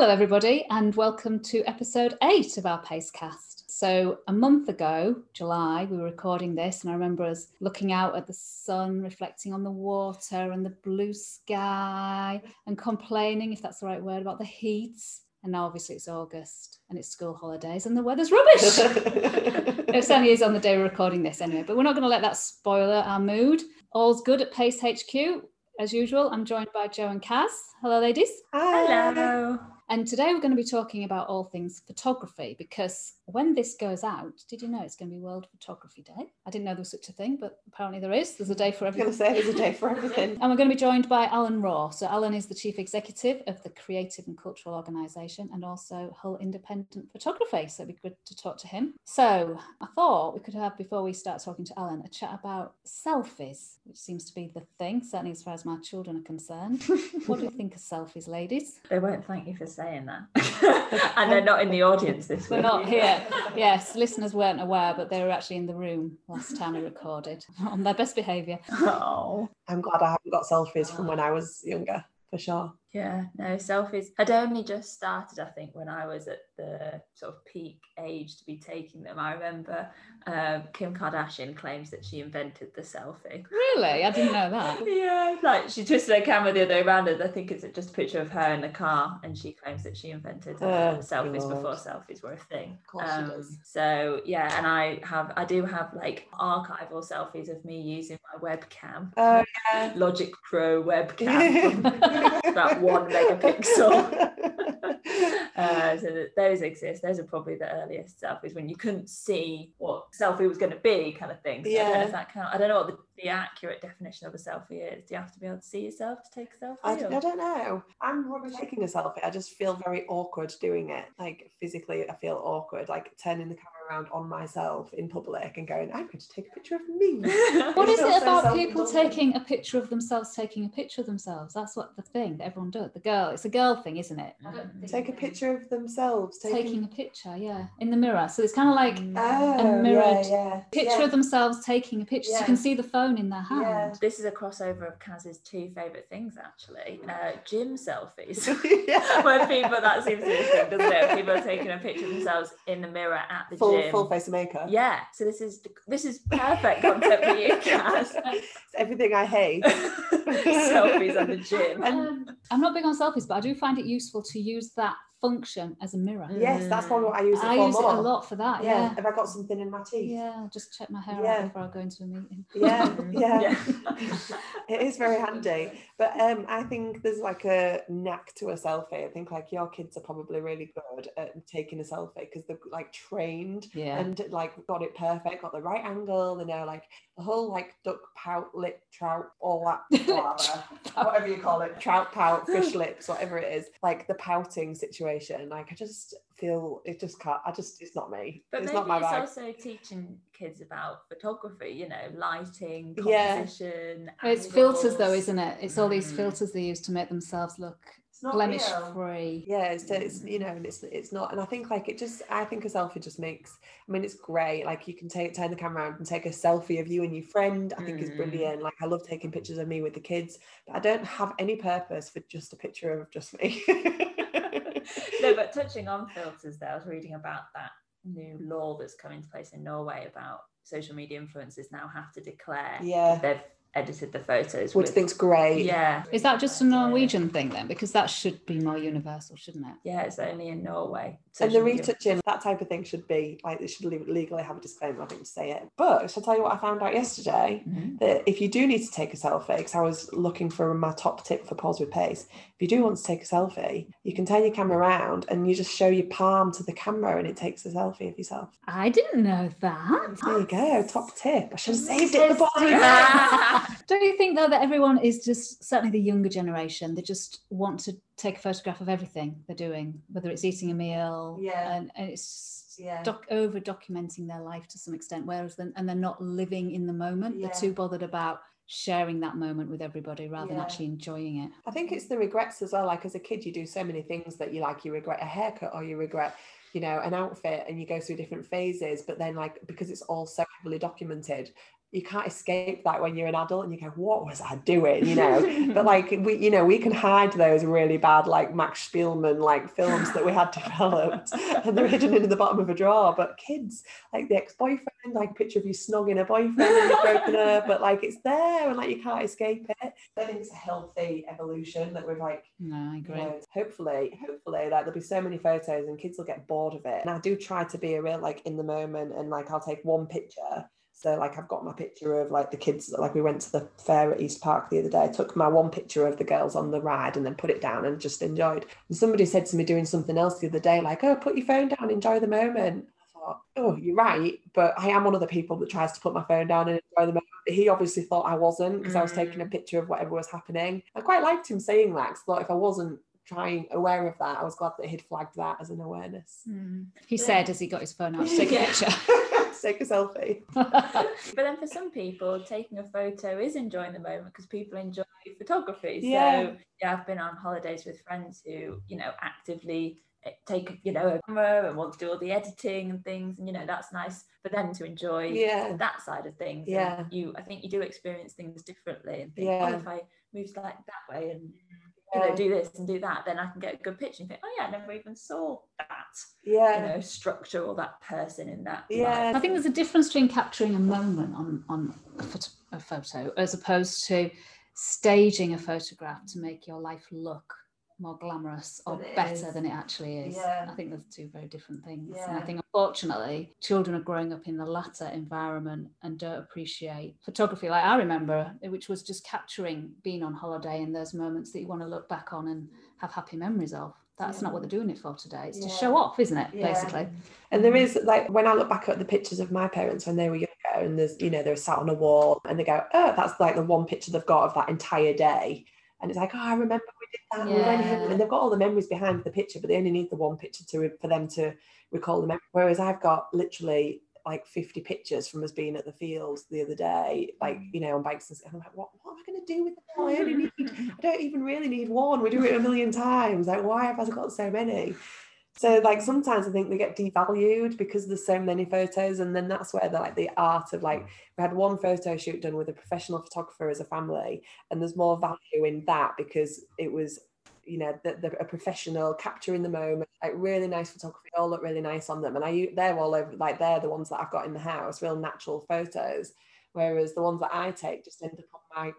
Hello, everybody, and welcome to episode eight of our Pacecast. So, a month ago, July, we were recording this, and I remember us looking out at the sun, reflecting on the water and the blue sky, and complaining, if that's the right word, about the heat. And now, obviously, it's August and it's school holidays, and the weather's rubbish. it certainly is on the day we're recording this, anyway, but we're not going to let that spoil our mood. All's good at Pace HQ. As usual, I'm joined by Joe and Kaz. Hello, ladies. Hello. And today we're going to be talking about all things photography because when this goes out, did you know it's going to be World Photography Day? I didn't know there was such a thing, but apparently there is. There's a day for I was everything. going to say there's a day for everything. And we're going to be joined by Alan Raw. So, Alan is the chief executive of the Creative and Cultural Organisation and also Hull Independent Photography. So, it'd be good to talk to him. So, I thought we could have, before we start talking to Alan, a chat about selfies, which seems to be the thing, certainly as far as my children are concerned. what do you think of selfies, ladies? They won't thank you for saying that. and they're not in the audience this They're not here. Yes, listeners weren't aware, but they were actually in the room last time we recorded on their best behaviour. Oh, I'm glad I haven't got selfies from when I was younger, for sure. yeah, no, selfies had only just started, I think, when I was at the sort of peak age to be taking them. I remember um, Kim Kardashian claims that she invented the selfie. Really? I didn't know that. Yeah, like she twisted her camera the other way around, and I think it's just a picture of her in the car, and she claims that she invented uh, Oh, selfies God. before selfies were a thing. Of course she does. So yeah, and I have, I do have like archival selfies of me using my webcam, Oh, yeah. Logitech Pro webcam, about one megapixel. Uh, so that those exist. Those are probably the earliest selfies when you couldn't see what selfie was going to be, kind of thing. So I don't know Yeah. if that count. I don't know what the, the accurate definition of a selfie is. Do you have to be able to see yourself to take a selfie? I, I don't know. I'm rubbish taking a selfie. I just feel very awkward doing it. Like physically, I feel awkward, like turning the camera around on myself in public and going, I'm going to take a picture of me. What is it also about people taking a picture of themselves taking a picture of themselves? That's what the thing that everyone does. The girl, it's a girl thing, isn't it? Take a picture of themselves. Taking, Taking a picture, yeah, in the mirror. So it's kind of like Oh, mirrored yeah, yeah. picture yeah. of themselves taking a picture. So you can see the phone in their hand. Yeah. This is a crossover of Kaz's two favourite things, actually. Uh, gym selfies. yeah. when people, that seems to be a thing, doesn't it? People are taking a picture of themselves in the mirror at the full gym. Full face of makeup. Yeah, so this is this is perfect content for you, Kaz. It's everything I hate. Selfies at the gym. Um, I'm not big on selfies, but I do find it useful to use that function as a mirror. Yes, that's probably what I use it I for use it a lot for that. Yeah. Yeah. Have I got something in my teeth? Yeah, just check my hair Yeah. out before I go into a meeting. Yeah, yeah. Yeah. It is very handy. But um, I think there's like a knack to a selfie. I think like your kids are probably really good at taking a selfie because they're like trained Yeah. and like got it perfect, got the right angle, and they know like the whole like duck pout, lip trout, all that whatever, whatever you call it, trout pout, fish lips, whatever it is, like the pouting situation. Like I just feel it just can't. I just it's not me. But it's maybe not my it's vibe. also teaching kids about photography, you know, lighting, Yeah. It's filters though, isn't it? It's all these Mm. filters they use to make themselves look It's not blemish real. free. yeah it's, it's you know and it's it's not and i think like it just i think a selfie just makes i mean it's great like you can take turn the camera around and take a selfie of you and your friend i think is Mm. brilliant like i love taking pictures of me with the kids but i don't have any purpose for just a picture of just me no, but touching on filters, there, I was reading about that new law that's come into place in Norway about social media influencers now have to declare yeah they've edited the photos. which with- think's great Yeah. Is that just a Norwegian thing then? Because that should be more universal, shouldn't it? Yeah, it's only in Norway. And the retouching that type of thing should be like they should le- legally have a disclaimer i think to say it but shall i tell you what i found out yesterday Mhm. that if you do need to take a selfie, because I was looking for my top tip for pause with pace, if you do want to take a selfie, you can turn your camera around and you just show your palm to the camera and it takes a selfie of yourself. I didn't know that. There you go, top tip. I should have saved it for pause with pace. Don't you think though that everyone is just certainly the younger generation, they just want to take a photograph of everything they're doing, whether it's eating a meal, Yeah. and, and it's Yeah. doc- over documenting their life to some extent, whereas then and they're not living in the moment. Yeah. They're too bothered about sharing that moment with everybody rather than actually enjoying it. I think it's the regrets as well. Like as a kid, you do so many things that you like. You regret a haircut or you regret, you know, an outfit, and you go through different phases. But then, like because it's all so heavily documented, you can't escape that when you're an adult and you go, what was I doing? You know, but like we, you know, we can hide those really bad, like Max Spielmann, like films that we had developed and they're hidden in the bottom of a drawer. But kids, like the ex-boyfriend, like a picture of you snogging a boyfriend and you've broken up, but like it's there and like you can't escape it. I think it's a healthy evolution that we've like, No, I you agree. know, hopefully, hopefully, like there'll be so many photos and kids will get bored of it. And I do try to be a real like in the moment and like I'll take one picture. So like I've got my picture of like the kids like we went to the fair at East Park the other day. I took my one picture of the girls on the ride and then put it down and just enjoyed. And somebody said to me doing something else the other day, like, oh, put your phone down, enjoy the moment. I thought, oh, you're right. But I am one of the people that tries to put my phone down and enjoy the moment. He obviously thought I wasn't because I was taking a mm. picture of whatever was happening. I quite liked him saying that 'cause I thought if I wasn't trying aware of that, I was glad that he'd flagged that as an awareness. Mm. He said as he got his phone out to take a picture. Take a selfie. But then for some people, taking a photo is enjoying the moment because people enjoy photography. Yeah. So yeah, I've been on holidays with friends who, you know, actively eh, take, you know, a camera and want to do all the editing and things. And, you know, that's nice for them to enjoy Yeah. that side of things. And Yeah. you, I think you do experience things differently and think, Yeah. oh, if I move like that way and, you know, do this and do that, then I can get a good picture and think, oh yeah, I never even saw that, Yeah. you know, structure or that person in that. Yeah. light. I think there's a difference between capturing a moment on on a photo, a photo as opposed to staging a photograph to make your life look more glamorous or better is. than it actually is. Yeah. I think there's two very different things. And I think unfortunately children are growing up in the latter environment and don't appreciate photography like I remember, eh, which was just capturing being on holiday and those moments that you want to look back on and have happy memories of. That's not what they're doing it for today. It's to show off, isn't it? Yeah. Basically. And there is like when I look back at the pictures of my parents when they were younger, and there's you know they're sat on a wall, and they go, oh, that's like the one picture they've got of that entire day, and it's like, oh, I remember we did that, and we went here," Yeah. and they've got all the memories behind the picture, but they only need the one picture to for them to recall the memory. Whereas I've got literally like 50 pictures from us being at the fields the other day, like mm. you know, on bikes and. I'm like, what, what am I going to do with them all? I only need I don't even really need one. We do it a million times. Like, why have I got so many? So, like, sometimes I think they get devalued because there's so many photos, and then that's where the like the art of like we had one photo shoot done with a professional photographer as a family, and there's more value in that because it was, you know, the, the, a professional capturing the moment, like really nice photography, all look really nice on them, and i they're all over like they're the ones that I've got in the house, real natural photos, whereas the ones that I take just end up on my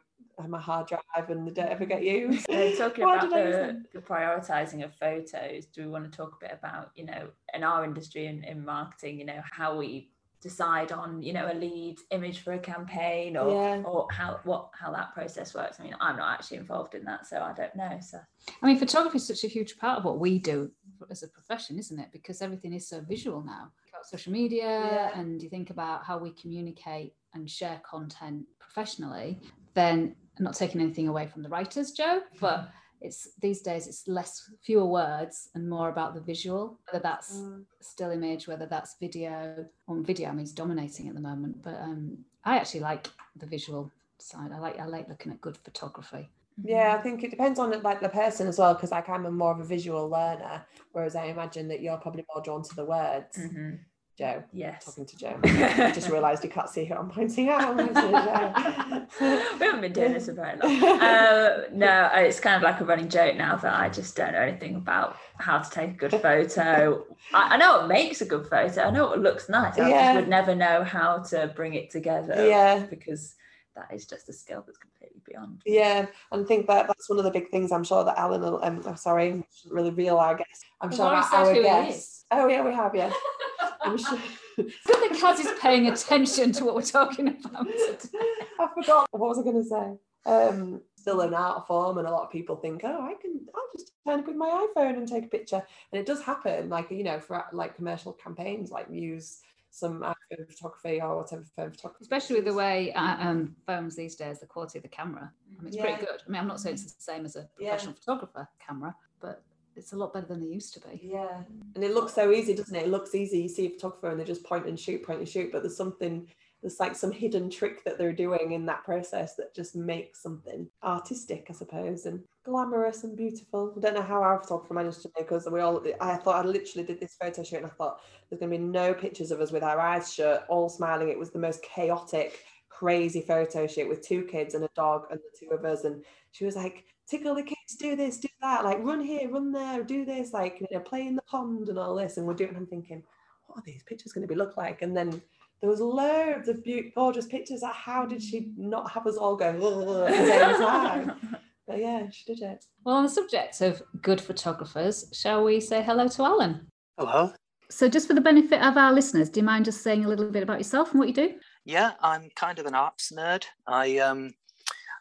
my hard drive and they don't ever get used. And talking about did I use the, the prioritizing of photos, do we want to talk a bit about, you know, in our industry and in marketing, you know, how we decide on, you know, a lead image for a campaign or Yeah. or how what how that process works? I mean, I'm not actually involved in that, so I don't know. So I mean, photography is such a huge part of what we do as a profession, isn't it? Because everything is so visual now. You've social media, Yeah. and you think about how we communicate and share content professionally. Then, I'm not taking anything away from the writers, Joe, but it's these days it's less fewer words and more about the visual. Whether that's Mm. still image, whether that's video. On video, I mean, it's dominating at the moment. But um, I actually like the visual side. I like I like looking at good photography. Yeah, I think it depends on like the person as well, because like I'm a more of a visual learner, whereas I imagine that you're probably more drawn to the words. Mhm. Joe, yes. talking to Joe. I just realised you can't see who I'm pointing at. I'm pointing at Joe. we haven't been doing this for very long. Uh, no, it's kind of like a running joke now that I just don't know anything about how to take a good photo. I, I know what makes a good photo. I know what looks nice. I Yeah. just would never know how to bring it together. Yeah. Because that is just a skill that's completely beyond. Yeah, and I think that that's one of the big things I'm sure that Alan will, um, I'm sorry, really real our guest. I'm We've sure our who guest. Oh, yeah, we have, yeah. I'm sure. I think Kaz is paying attention to what we're talking about today. I forgot. What was I going to say? Um, still an art form, and a lot of people think, oh, I can, I'll just turn up with my iPhone and take a picture. And it does happen, like, you know, for like commercial campaigns, like use some iPhone photography or whatever phone photography. Especially with the way uh, um, phones these days, the quality of the camera. I mean, it's Yeah. pretty good. I mean, I'm not saying it's the same as a Yeah. professional photographer camera, but it's a lot better than they used to be. Yeah, and it looks so easy, doesn't it? It looks easy. You see a photographer and they just point and shoot, point and shoot, but there's something, there's like some hidden trick that they're doing in that process that just makes something artistic, I suppose, and glamorous and beautiful. I don't know how our photographer managed to make us. We all, I thought I literally did this photo shoot and I thought there's going to be no pictures of us with our eyes shut, all smiling. It was the most chaotic, crazy photo shoot with two kids and a dog and the two of us. And she was like, tickle the kids, do this, do that, like run here, run there, do this, like you know, play in the pond and all this. And we're doing, I'm thinking, what are these pictures going to be look like? And then there was loads of beautiful, gorgeous pictures. How did she not have us all go at the same time? but yeah, she did it. Well, on the subject of good photographers, shall we say hello to Alan? Hello. So, just for the benefit of our listeners, do you mind just saying a little bit about yourself and what you do? Yeah, I'm kind of an arts nerd. I um,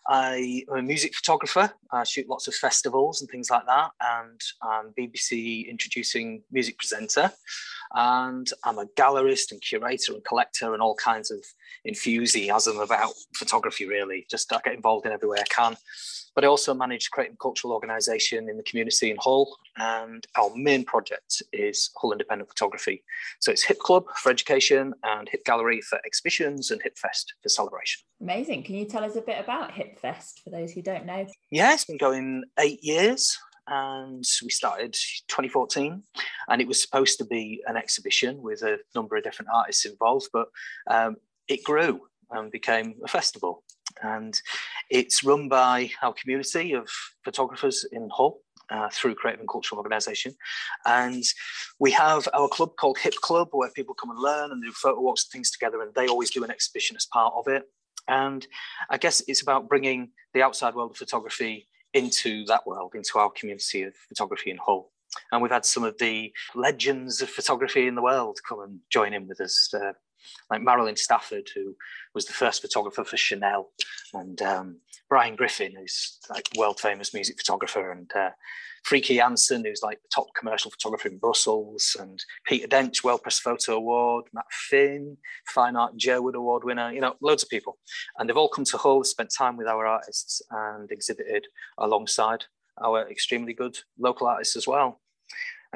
I am a music photographer. I shoot lots of festivals and things like that, and I'm BBC introducing music presenter. And I'm a gallerist and curator and collector and all kinds of enthusiasm about photography. Really, just I get involved in every way I can. But I also manage creative cultural organisation in the community in Hull, and our main project is Hull Independent Photography. So it's Hip Club for education and Hip Gallery for exhibitions and Hip Fest for celebration. Amazing. Can you tell us a bit about Hip Fest for those who don't know? Yeah, it's been going eight years and we started 2014 and it was supposed to be an exhibition with a number of different artists involved but um, it grew and became a festival and it's run by our community of photographers in Hull uh, through Creative and Cultural Organisation. And we have our club called Hip Club, where people come and learn and do photo walks and things together, and they always do an exhibition as part of it. And I guess it's about bringing the outside world of photography into that world, into our community of photography in Hull. And we've had some of the legends of photography in the world come and join in with us. Uh, like Marilyn Stafford, who was the first photographer for Chanel, and um, Brian Griffin, who's like world famous music photographer, and uh, Frieke Janssens, who's like the top commercial photographer in Brussels, and Peter Dench, World Press Photo Award, Matt Finn, Fine Art Jerwood Award winner, you know, loads of people. And they've all come to Hull, spent time with our artists, and exhibited alongside our extremely good local artists as well.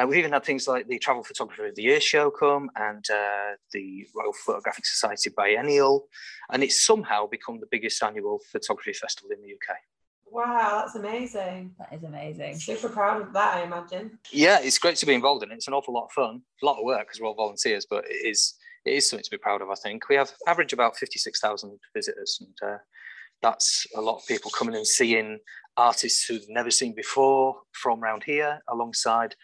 Uh, we've even had things like the Travel Photographer of the Year show come and uh, the Royal Photographic Society Biennial, and it's somehow become the biggest annual photography festival in the UK. Wow, that's amazing. That is amazing. Super proud of that, I imagine. Yeah, it's great to be involved in it. It's an awful lot of fun, a lot of work because we're all volunteers, but it is it is something to be proud of. I think we have average about fifty six thousand visitors, and uh, that's a lot of people coming and seeing artists who've never seen before from around here, alongside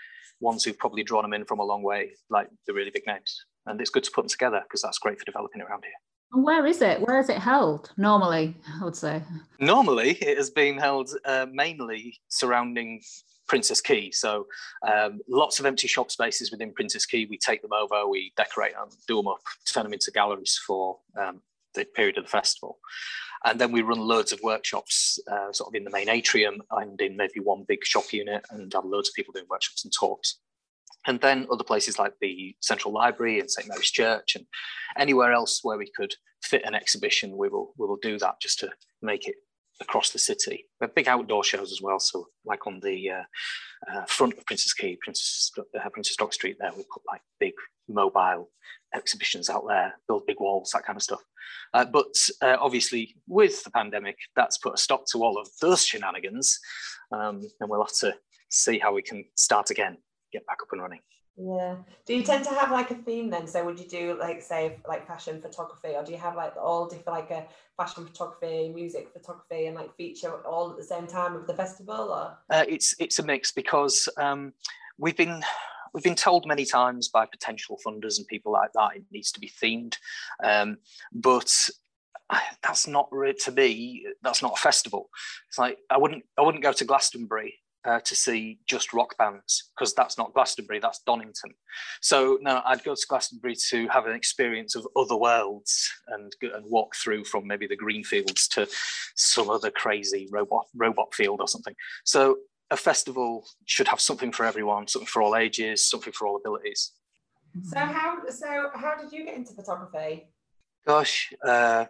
ones who've probably drawn them in from a long way, like the really big names. And it's good to put them together because that's great for developing around here. And where is it? Where is it held normally? I would say. Normally, it has been held uh, mainly surrounding Princes Quay. So um, lots of empty shop spaces within Princes Quay. We take them over, we decorate them, do them up, turn them into galleries for um, the period of the festival. And then we run loads of workshops, uh, sort of in the main atrium and in maybe one big shop unit, and have loads of people doing workshops and talks. And then other places like the Central Library and St Mary's Church and anywhere else where we could fit an exhibition, we will we will do that just to make it across the city. We have big outdoor shows as well. So like on the uh, uh, front of Princes Quay, Princes, uh, Princes Dock Street there, we put like big mobile exhibitions out there, build big walls, that kind of stuff. Uh, but uh, obviously, with the pandemic, that's put a stop to all of those shenanigans, um, and we'll have to see how we can start again, get back up and running. Yeah. Do you tend to have like a theme then? So would you do like say like fashion photography, or do you have like all different like a fashion photography, music photography, and like feature all at the same time of the festival? Or uh, it's it's a mix because um, we've been we've been told many times by potential funders and people like that it needs to be themed, um, but that's not to me. That's not a festival. It's like I wouldn't I wouldn't go to Glastonbury uh, to see just rock bands because that's not Glastonbury, that's Donington. So no, I'd go to Glastonbury to have an experience of other worlds and and walk through from maybe the green fields to some other crazy robot robot field or something. So a festival should have something for everyone, something for all ages, something for all abilities. So how so how did you get into photography? Gosh, uh,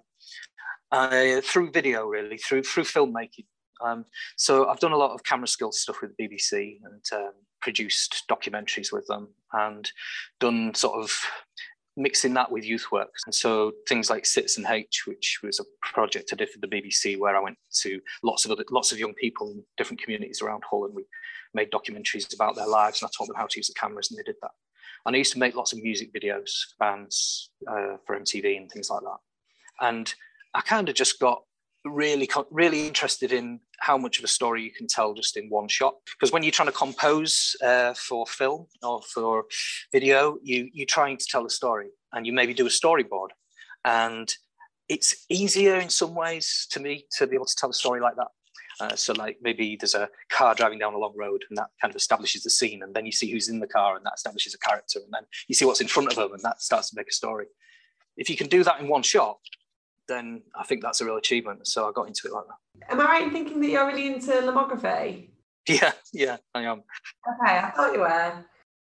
I, through video really, through through filmmaking. Um, so I've done a lot of camera skills stuff with the BBC and um, produced documentaries with them and done sort of mixing that with youth work. And so things like Sits and H, which was a project I did for the BBC, where I went to lots of other, lots of young people in different communities around Hull, and we made documentaries about their lives, and I taught them how to use the cameras, and they did that. And I used to make lots of music videos for bands uh, for MTV and things like that. And I kind of just got really really interested in how much of a story you can tell just in one shot. Because when you're trying to compose uh, for film or for video you you're trying to tell a story and you maybe do a storyboard. And it's easier in some ways to me to be able to tell a story like that. Uh, so like maybe there's a car driving down a long road and that kind of establishes the scene and then you see who's in the car and that establishes a character and then you see what's in front of them and that starts to make a story. If you can do that in one shot then I think that's a real achievement. So I got into it like that. Am I right in thinking that you're really into lomography? Yeah, yeah, I am. Okay, I thought you were.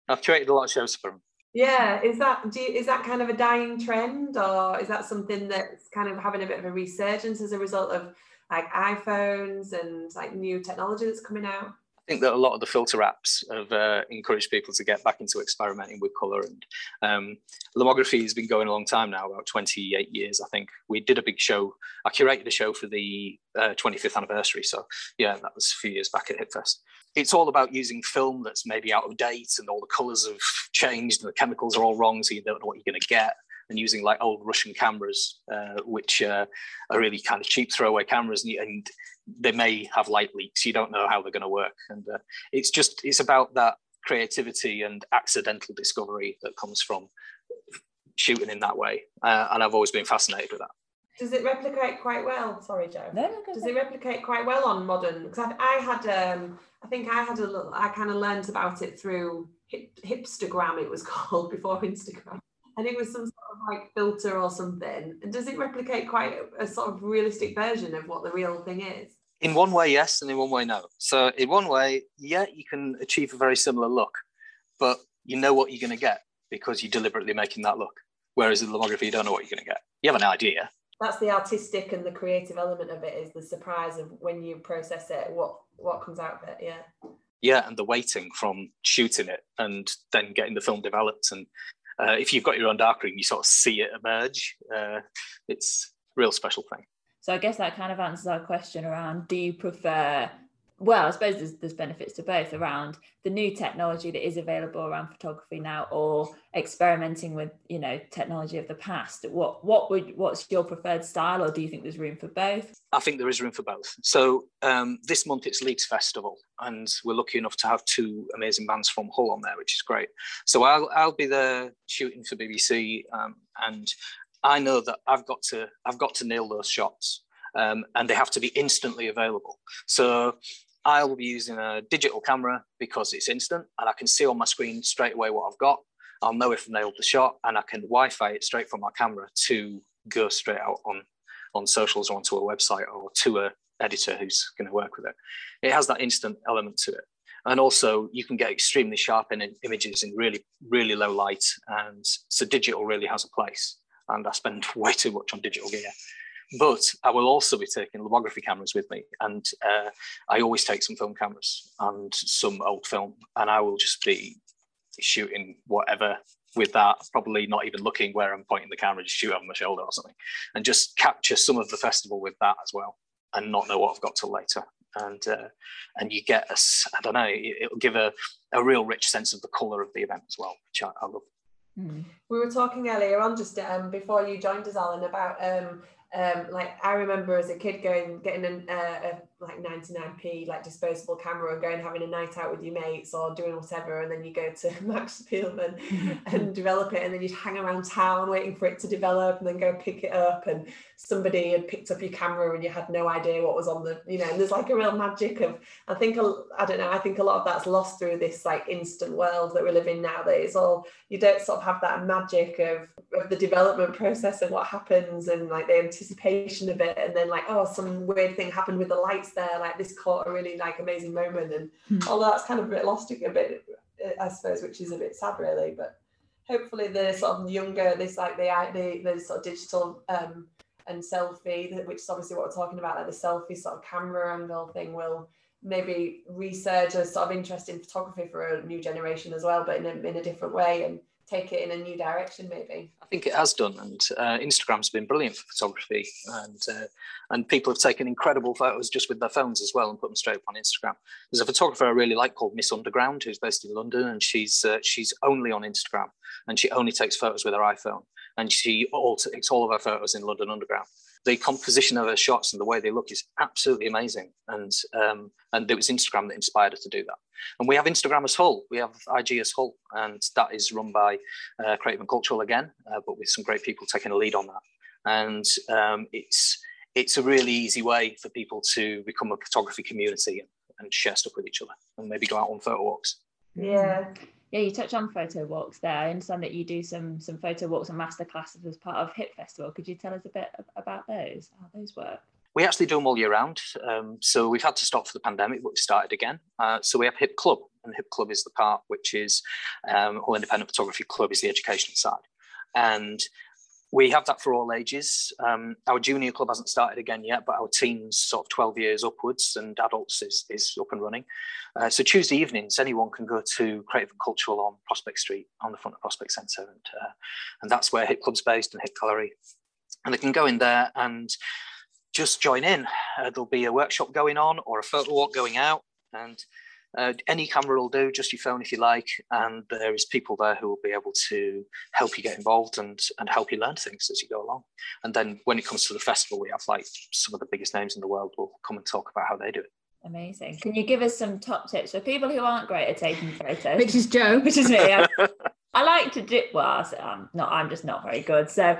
I've created a lot of shows for them. Yeah, is that do you, is that kind of a dying trend, or is that something that's kind of having a bit of a resurgence as a result of like iPhones and like new technology that's coming out? I think that a lot of the filter apps have uh, encouraged people to get back into experimenting with color. And um, lomography has been going a long time now, about 28 years, I think. We did a big show. I curated a show for the uh, 25th anniversary. So, yeah, that was a few years back at HIPFest. It's all about using film that's maybe out of date and all the colors have changed and the chemicals are all wrong, so you don't know what you're going to get and using like old Russian cameras, uh, which uh, are really kind of cheap throwaway cameras, and, and, they may have light leaks. You don't know how they're going to work, and uh, it's just it's about that creativity and accidental discovery that comes from shooting in that way, uh, and I've always been fascinated with that. Does it replicate quite well? Sorry, Joe. No, no, Does it replicate quite well on modern? Because I, I, had, um, I think I had a little. I kind of learned about it through hip, Hipstagram. It was called before Instagram and it was some sort of like filter or something. And does it replicate quite a, a, sort of realistic version of what the real thing is? In one way, yes, and in one way, no. So in one way, yeah, you can achieve a very similar look, but you know what you're going to get because you're deliberately making that look. Whereas in lomography, you don't know what you're going to get. You have an idea. That's the artistic and the creative element of it is the surprise of when you process it, what what comes out of it. Yeah. Yeah, and the waiting from shooting it and then getting the film developed and uh, if you've got your own dark darkroom, you sort of see it emerge. Uh, it's real special thing. So I guess that kind of answers our question around: Do you prefer well, I suppose there's, there's benefits to both around the new technology that is available around photography now, or experimenting with you know technology of the past. What what would what's your preferred style, or do you think there's room for both? I think there is room for both. So um, this month it's Leeds Festival, and we're lucky enough to have two amazing bands from Hull on there, which is great. So I'll I'll be there shooting for BBC, um, and I know that I've got to I've got to nail those shots. Um, and they have to be instantly available. So I will be using a digital camera because it's instant and I can see on my screen straight away what I've got. I'll know if I've nailed the shot and I can Wi-Fi it straight from my camera to go straight out on, on socials or onto a website or to a editor who's going to work with it. It has that instant element to it. And also you can get extremely sharp in images in really, really low light. And so digital really has a place. And I spend way too much on digital gear. But I will also be taking lomography cameras with me, and uh, I always take some film cameras and some old film, and I will just be shooting whatever with that, probably not even looking where I'm pointing the camera, just shoot over my shoulder or something, and just capture some of the festival with that as well, and not know what I've got till later. And uh, and you get a, I don't know, it'll give a, a real rich sense of the colour of the event as well, which I, I love. Mm. We were talking earlier on just um, before you joined us, Alan, about um, um, like I remember as a kid going getting an, uh, a like 99p like disposable camera and going having a night out with your mates or doing whatever and then you go to Maxfield and, and develop it and then you'd hang around town waiting for it to develop and then go pick it up and somebody had picked up your camera and you had no idea what was on the you know and there's like a real magic of I think I don't know I think a lot of that's lost through this like instant world that we live in now that it's all you don't sort of have that magic of, of the development process and what happens and like the anticipation of it and then like oh some weird thing happened with the lights there like this caught a really like amazing moment and mm. all that's kind of a bit lost a bit I suppose which is a bit sad really but hopefully the sort of younger this like the the, the sort of digital um and selfie which is obviously what we're talking about like the selfie sort of camera angle thing will maybe research a sort of interest in photography for a new generation as well but in a, in a different way and take it in a new direction maybe. I think it has done and uh, instagram's been brilliant for photography and uh, and people have taken incredible photos just with their phones as well and put them straight up on instagram. There's a photographer i really like called miss underground who's based in london and she's uh, she's only on instagram and she only takes photos with her iphone and you see all all of our photos in London Underground. The composition of her shots and the way they look is absolutely amazing, and um, and it was Instagram that inspired us to do that. And we have Instagrammers Hull, we have IGers Hull, and that is run by uh, Creative and Cultural again, uh, but with some great people taking a lead on that. And um, it's it's a really easy way for people to become a photography community and, and share stuff with each other, and maybe go out on photo walks. Yeah, yeah, you touch on photo walks there. I understand that you do some some photo walks and master classes as part of Hip Festival. Could you tell us a bit about those? How those work? We actually do them all year round. Um, so we've had to stop for the pandemic, but we started again. Uh, so we have Hip Club, and Hip Club is the part which is um, Hull Independent Photography Club is the educational side, and we have that for all ages. Um, our junior club hasn't started again yet, but our teens, sort of 12 years upwards, and adults is, is up and running. Uh, so Tuesday evenings, anyone can go to Creative and Cultural on Prospect Street on the front of Prospect Centre, and uh, and that's where Hip Club's based and Hip Gallery, and they can go in there and just join in. Uh, there'll be a workshop going on or a photo walk going out, and uh, any camera will do, just your phone if you like, and there is people there who will be able to help you get involved and and help you learn things as you go along. And then when it comes to the festival, we have like some of the biggest names in the world will come and talk about how they do it. Amazing. Can you give us some top tips for people who aren't great at taking photos? Which is Joe. Which is me. I, I like to do well. I'm not. I'm just not very good. So,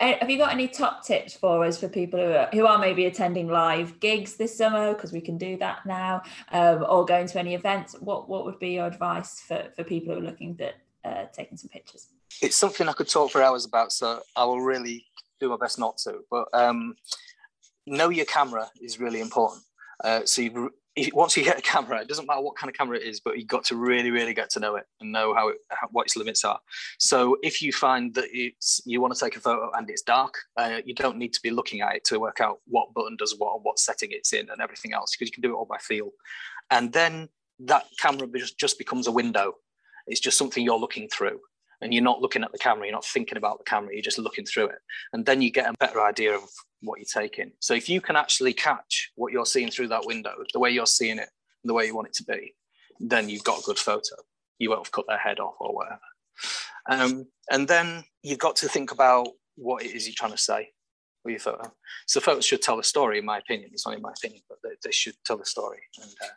uh, have you got any top tips for us for people who are, who are maybe attending live gigs this summer because we can do that now, um, or going to any events? What What would be your advice for for people who are looking at uh, taking some pictures? It's something I could talk for hours about, so I will really do my best not to. But um, know your camera is really important. Uh, so you've once you get a camera, it doesn't matter what kind of camera it is, but you've got to really, really get to know it and know how, it, how what its limits are. So if you find that it's you want to take a photo and it's dark, uh, you don't need to be looking at it to work out what button does what and what setting it's in and everything else because you can do it all by feel. And then that camera just, just becomes a window. It's just something you're looking through and you're not looking at the camera, you're not thinking about the camera, you're just looking through it. And then you get a better idea of what you're taking. So if you can actually catch what you're seeing through that window, the way you're seeing it, the way you want it to be, then you've got a good photo. You won't have cut their head off or whatever. Um, and then you've got to think about what it is you're trying to say with your photo. So photos should tell a story, in my opinion. It's only my opinion, but they, they should tell a story. And, uh,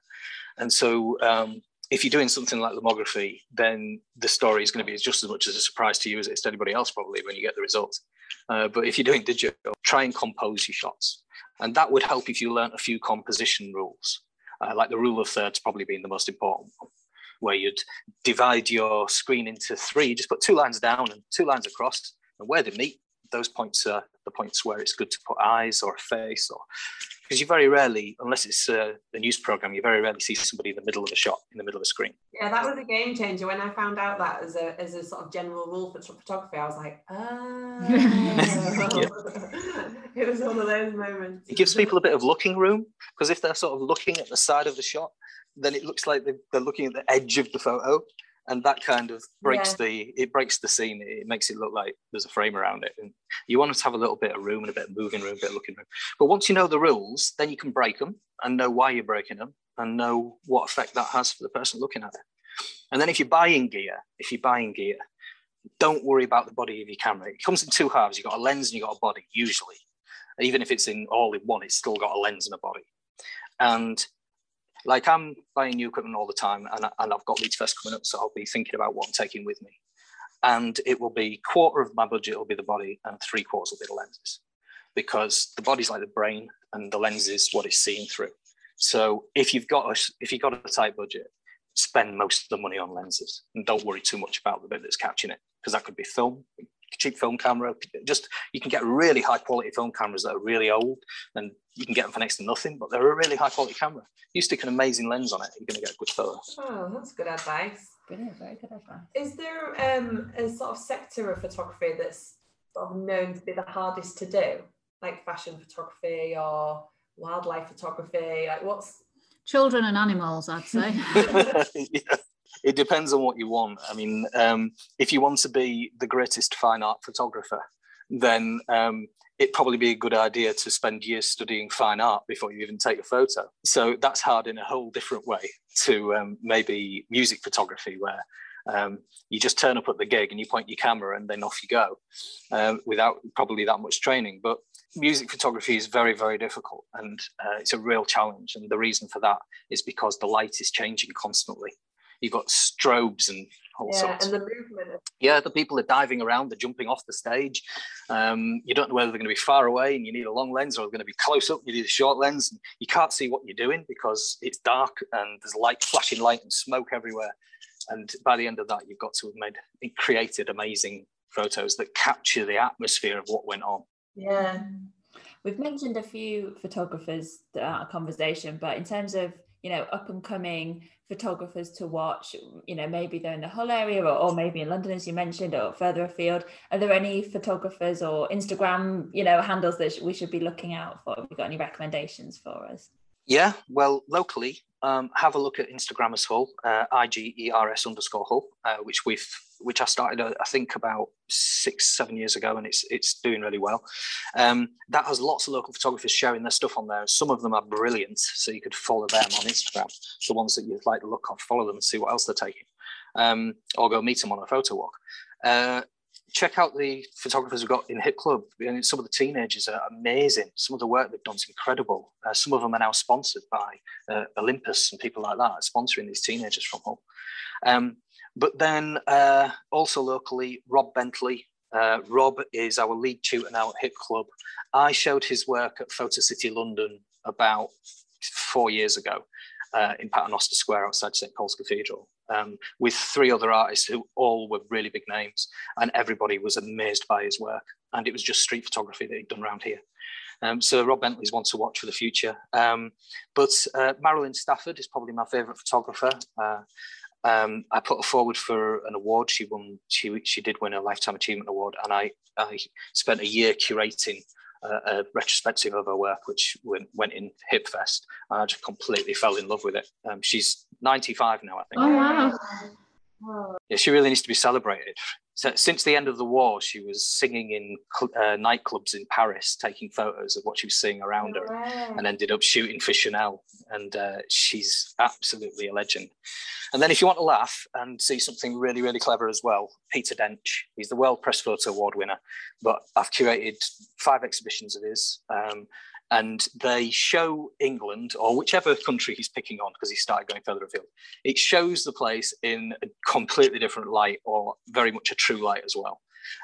and so um, if you're doing something like lomography, then the story is going to be just as much as a surprise to you as it is to anybody else, probably, when you get the results. Uh, but if you're doing digital, try and compose your shots. And that would help if you learn a few composition rules, uh, like the rule of thirds probably being the most important one, where you'd divide your screen into three, just put two lines down and two lines across, and where they meet, those points are the points where it's good to put eyes or a face or because you very rarely, unless it's a, a, news program, you very rarely see somebody in the middle of a shot, in the middle of a screen. Yeah, that was a game changer. When I found out that as a, as a sort of general rule for photography, I was like, ah. it was one of those moments. It gives people a bit of looking room because if they're sort of looking at the side of the shot, then it looks like they're looking at the edge of the photo and that kind of breaks yeah. the it breaks the scene. It makes it look like there's a frame around it. And you want to have a little bit of room and a bit of moving room a bit of looking room. But once you know the rules then you can break them and know why you're breaking them and know what effect that has for the person looking at it. And then if you're buying gear if you're buying gear don't worry about the body of your camera. It comes in two halves. You've got a lens and you've got a body usually. Even if it's in all in one it's still got a lens and a body. And like I'm buying new equipment all the time and, and I've got Leeds Fest coming up, so I'll be thinking about what I'm taking with me. And it will be quarter of my budget will be the body and three quarters will be the lenses because the body's like the brain and the lens is what it's seeing through. So if you've got a, if you've got a tight budget, spend most of the money on lenses and don't worry too much about the bit that's catching it because that could be film, cheap film camera. Just you can get really high quality film cameras that are really old, and you can get them for next to nothing, but they're a really high quality camera. You stick an amazing lens on it, you're going to get a good photo. Oh, that's good advice. Brilliant, very good advice. Is there um, a sort of sector of photography that's sort of known to be the hardest to do, like fashion photography or wildlife photography? Like what's children and animals, I'd say. yeah it depends on what you want. I mean, um, if you want to be the greatest fine art photographer, then um, it'd probably be a good idea to spend years studying fine art before you even take a photo. So that's hard in a whole different way to um, maybe music photography, where Um, you just turn up at the gig and you point your camera and then off you go um, without probably that much training. But music photography is very, very difficult and uh, it's a real challenge. And the reason for that is because the light is changing constantly. You've got strobes and all yeah, sorts. and the movement. Yeah, the people are diving around, they're jumping off the stage. Um, you don't know whether they're going to be far away and you need a long lens or they're going to be close up, you need a short lens. And you can't see what you're doing because it's dark and there's light, flashing light and smoke everywhere. And by the end of that, you've got to have made created amazing photos that capture the atmosphere of what went on. Yeah. We've mentioned a few photographers throughout our conversation, but in terms of you know up and coming photographers to watch you know maybe they're in the Hull area or, or maybe in london as you mentioned or further afield. Are there any photographers or instagram you know handles that we should be looking out for? Have you got any recommendations for us? Yeah, well, locally, um, have a look at Instagrammers Hull, uh, IGERS underscore Hull, uh, which we've which I started, I think, about six, seven years ago, and it's it's doing really well. Um, that has lots of local photographers sharing their stuff on there. Some of them are brilliant, so you could follow them on Instagram. The ones that you'd like to look of, follow them and see what else they're taking, um, or go meet them on a photo walk. Uh, check out the photographers we've got in Hip Club. Some of the teenagers are amazing. Some of the work they've done is incredible. Uh, some of them are now sponsored by uh, Olympus and people like that, sponsoring these teenagers from home. Um, but then uh, also locally, Rob Bentley. Uh, Rob is our lead tutor now at Hip Club. I showed his work at Photo City London about four years ago uh, in Paternoster Square outside St Paul's Cathedral um, with three other artists who all were really big names, and everybody was amazed by his work. And it was just street photography that he'd done around here. Um, so Rob Bentley's one to watch for the future. Um, but uh, Marilyn Stafford is probably my favourite photographer. Uh, um, I put her forward for an award. She won. She she did win a lifetime achievement award, and I I spent a year curating a retrospective of her work, which went, went in Hipfest, and I just completely fell in love with it. Um, she's 95 now, I think. Oh wow! Yeah, she really needs to be celebrated. So, since the end of the war, she was singing in uh, nightclubs in Paris, taking photos of what she was seeing around her, and ended up shooting for Chanel. And uh, she's absolutely a legend. And then, if you want to laugh and see something really, really clever as well, Peter Dench. He's the World Press Photo Award winner, but I've curated five exhibitions of his. Um, and they show England or whichever country he's picking on because he started going further afield. It shows the place in a completely different light or very much a true light as well.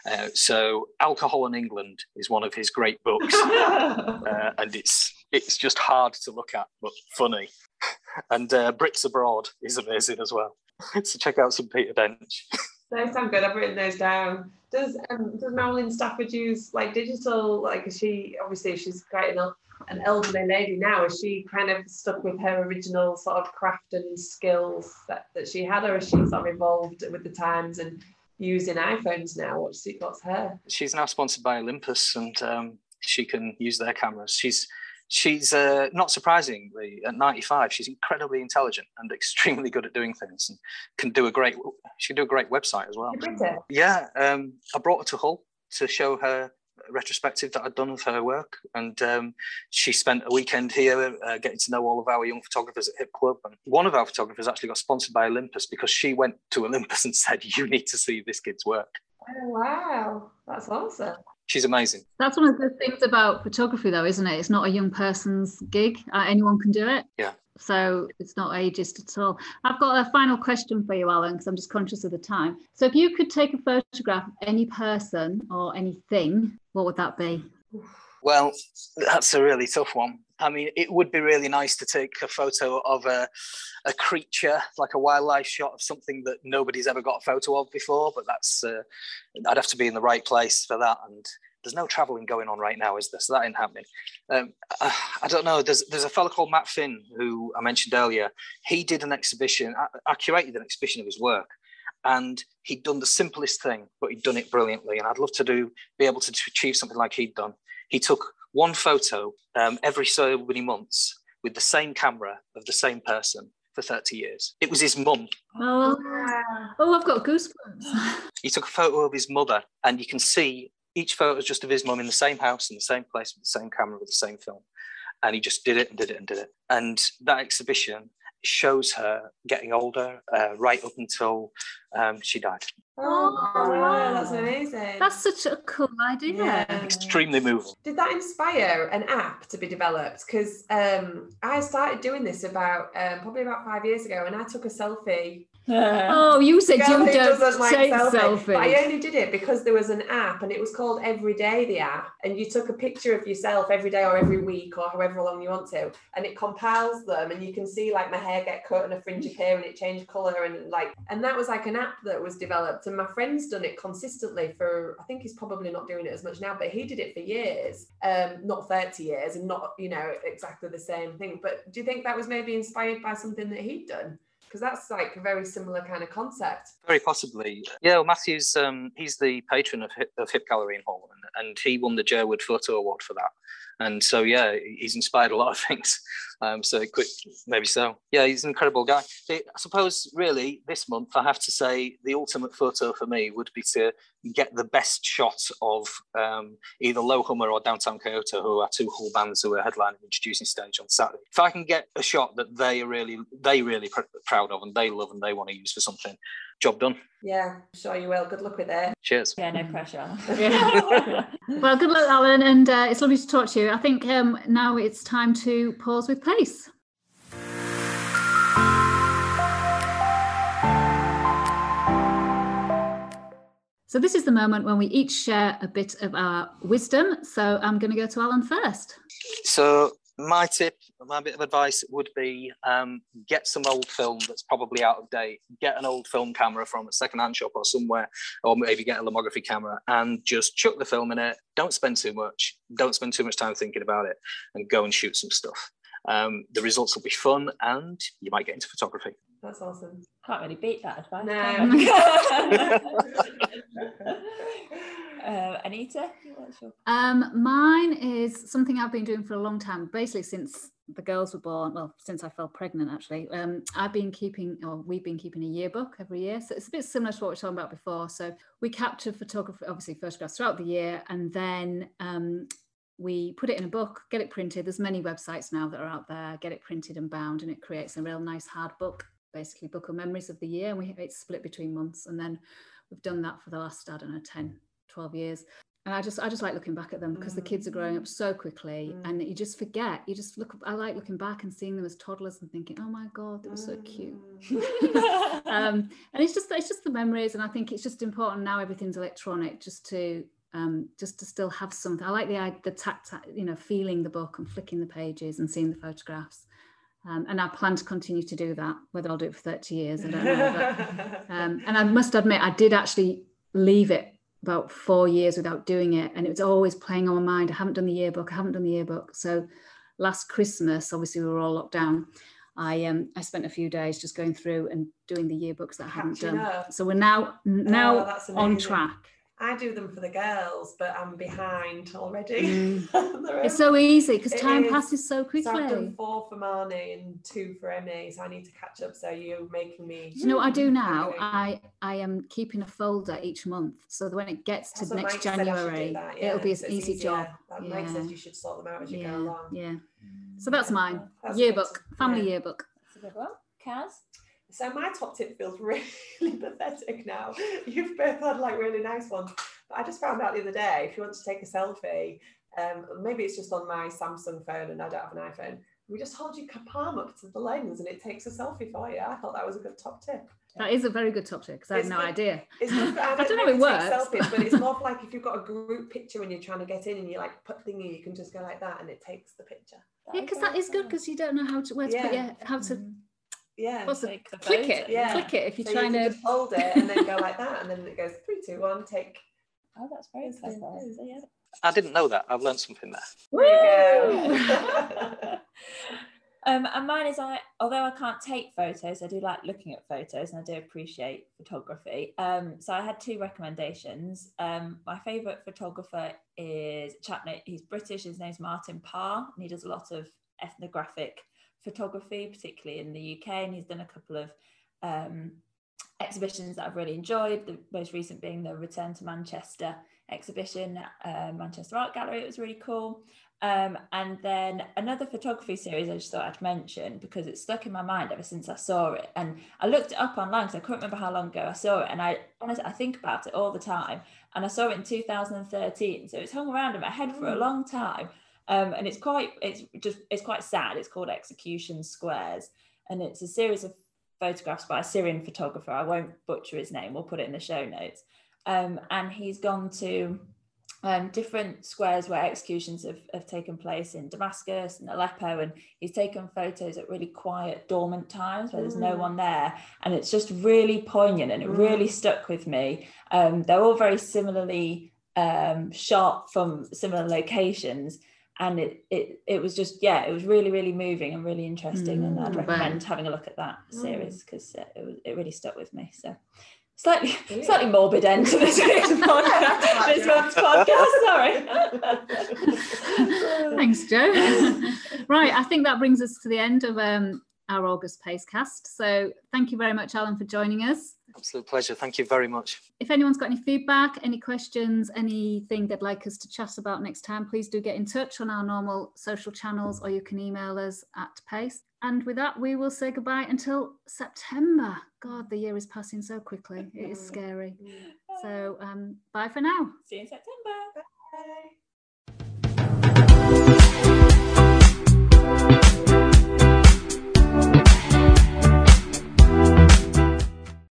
Uh, so, Alcohol in England is one of his great books, uh, and it's it's just hard to look at but funny. And uh, Brits Abroad is amazing as well. so check out some Peter Dench. Those sound good. I've written those down. Does um, does Marilyn Stafford use like digital? Like, is she obviously she's quite an, an elderly lady now? Is she kind of stuck with her original sort of craft and skills that, that she had, or is she sort of evolved with the times and using iPhones now? What's what's her? She's now sponsored by Olympus, and um, she can use their cameras. She's she's uh, not surprisingly at 95 she's incredibly intelligent and extremely good at doing things and can do a great she can do a great website as well. Yeah um, i brought her to hull to show her retrospective that i'd done of her work and um, she spent a weekend here uh, getting to know all of our young photographers at hip club. And one of our photographers actually got sponsored by olympus because she went to olympus and said you need to see this kid's work. Oh wow. That's awesome she's amazing. That's one of the things about photography, though, isn't it? It's not a young person's gig. Uh, anyone can do it. Yeah. So it's not ageist at all. I've got a final question for you, Alan, because I'm just conscious of the time. So if you could take a photograph of any person or anything, what would that be? Well, that's a really tough one. I mean, it would be really nice to take a photo of a, a creature, like a wildlife shot of something that nobody's ever got a photo of before. But that's uh, I'd have to be in the right place for that, and there's no traveling going on right now, is there? So that ain't happening. Um, I, I, don't know. There's there's a fellow called Matt Finn who I mentioned earlier. He did an exhibition. I, I curated an exhibition of his work, and he'd done the simplest thing, but he'd done it brilliantly. And I'd love to do be able to achieve something like he'd done. He took one photo um, every so many months with the same camera of the same person for 30 years. It was his mum. Oh, oh I've got goosebumps. he took a photo of his mother, and you can see each photo is just of his mum in the same house, in the same place, with the same camera, with the same film. And he just did it and did it and did it. And that exhibition, shows her getting older uh, right up until um, she died. Oh, Oh, wow, that's amazing. That's such a cool idea. Yeah. Extremely moving. Did that inspire an app to be developed? Because um, I started doing this about um, probably about five years ago, and I took a selfie. Oh, you said you don't take selfie. But I only did it because there was an app, and it was called Everyday the app, and you took a picture of yourself every day or every week or however long you want to, and it compiles them, and you can see like my hair get cut and a fringe appear, and it changed color, and like, and that was like an app that was developed, and my friend's done it consistently for. I think he's probably not doing it as much now, but he did it for years, um, not thirty years, and not you know exactly the same thing. But do you think that was maybe inspired by something that he'd done? Because that's like a very similar kind of concept. Very possibly. Yeah, well, Matthew's um, he's the patron of Hip, of Hip Gallery in Holland, and he won the Jerwood Photo Award for that. And so, yeah, he's inspired a lot of things. Um, so it could maybe so. Yeah, he's an incredible guy. I suppose, really, this month I have to say the ultimate photo for me would be to get the best shot of um, either Low Hummer or Downtown Kyoto, who are two Hull bands who are headlining introducing stage on Saturday. If I can get a shot that they are really they really pr- proud of and they love and they want to use for something, job done. Yeah, sure you will. Good luck with it. Cheers. Yeah, no pressure. Well, good luck, Alan, and uh, it's lovely to talk to you. I think um, now it's time to pause with pace. So this is the moment when we each share a bit of our wisdom. So I'm going to go to Alan first. So my tip, my bit of advice would be um, get some old film that's probably out of date. Get an old film camera from a secondhand shop or somewhere, or maybe get a lomography camera and just chuck the film in it. Don't spend too much. Don't spend too much time thinking about it, and go and shoot some stuff. Um, the results will be fun, and you might get into photography. That's awesome. Can't really beat that advice. No. uh, Anita, what's your Um, mine is something I've been doing for a long time, basically since the girls were born. Well, since I fell pregnant, actually. Um, I've been keeping, or we've been keeping a yearbook every year. So it's a bit similar to what we were talking about before. So we capture photography, obviously photographs throughout the year, and then um, we put it in a book, get it printed. There's many websites now that are out there. Get it printed and bound, and it creates a real nice hard book, basically book of memories of the year. And we it's split between months, and then we've done that for the last I don't know 10, 12 years. And I just I just like looking back at them because the kids are growing up so quickly Mm. and you just forget. You just look I like looking back and seeing them as toddlers and thinking oh my god they were so cute. Mm. um, and it's just it's just the memories and I think it's just important now everything's electronic just to um, just to still have something. I like the the tact you know feeling the book and flicking the pages and seeing the photographs. Um, and I plan to continue to do that whether I'll do it for 30 years I don't know but um, and I must admit, I did actually leave it about four years without doing it. And it was always playing on my mind. I haven't done the yearbook. I haven't done the yearbook. So last Christmas, obviously we were all locked down. I um I spent a few days just going through and doing the yearbooks that I hadn't Catching done. up. So we're now now Oh, on track. I do them for the girls, but I'm behind already. Mm. It's so easy because time is. passes so So I've done four for Marnie and two for Emmy, so I need to catch up. So you're making me. Do you know what I do now? I I am keeping a folder each month, so that when it gets to That's next Mike said I should do January, that, it'll be an so easy easier. job. That Mike says Yeah. you should sort them out as you Yeah, go along. yeah. So that's mine. That's Yearbook, good. family yearbook. That's a good one. Kaz? So my top tip feels really pathetic now. You've both had like really nice ones. But I just found out the other day, if you want to take a selfie, um, maybe it's just on my Samsung phone and I don't have an iPhone. We just hold your palm up to the lens and it takes a selfie for you. I thought that was a good top tip. That is a very good top tip because I have It's no good. idea. It's good for, I, I don't know maybe if it works. Selfies, but it's more like if you've got a group picture and you're trying to get in and you like put thingy, you can just go like that and it takes the picture. Yeah, because that is good because you don't know how to where to put your how to Yeah. what's Take the click photo. it Yeah. click it if you're so trying you to just hold it and then go like that, and then it goes three, two, one, take. Oh, that's very Yes, clever. So, yeah. I didn't know that. I've learned something there. There you go. um, and mine is I, although I can't take photos, I do like looking at photos and I do appreciate photography. Um, so I had two recommendations. Um, my favourite photographer is a chap. He's British. His name's Martin Parr, and he does a lot of ethnographic photography, particularly in the UK. And he's done a couple of um, exhibitions that I've really enjoyed. The most recent being the Return to Manchester exhibition at uh, Manchester Art Gallery. It was really cool. Um, and then another photography series I just thought I'd mention because it's stuck in my mind ever since I saw it. And I looked it up online because I couldn't remember how long ago I saw it. And I honestly, I think about it all the time. And I saw it in 2013. So it's hung around in my head for a long time. Um, and it's quite, it's just, it's quite sad. It's called Execution Squares. And it's a series of photographs by a Syrian photographer. I won't butcher his name. We'll put it in the show notes. Um, and he's gone to um, different squares where executions have, have taken place in Damascus and Aleppo, and he's taken photos at really quiet, dormant times where there's no mm. one there, and it's just really poignant, and it mm. really stuck with me. Um, they're all very similarly um, shot from similar locations, and it it it was just yeah, it was really really moving and really interesting, mm, and I'd mm, recommend having a look at that mm. series because uh, it it really stuck with me. So slightly yeah. slightly morbid end to this podcast. this month's podcast. Sorry. Thanks, joe right, I think that brings us to the end of um, our August Pacecast. So thank you very much, Alan, for joining us. Absolute pleasure. Thank you very much. If anyone's got any feedback, any questions, anything they'd like us to chat about next time, please do get in touch on our normal social channels or you can email us at Pace. And with that, we will say goodbye until September. God, the year is passing so quickly. It is scary. So um, bye for now. See you in September. Bye.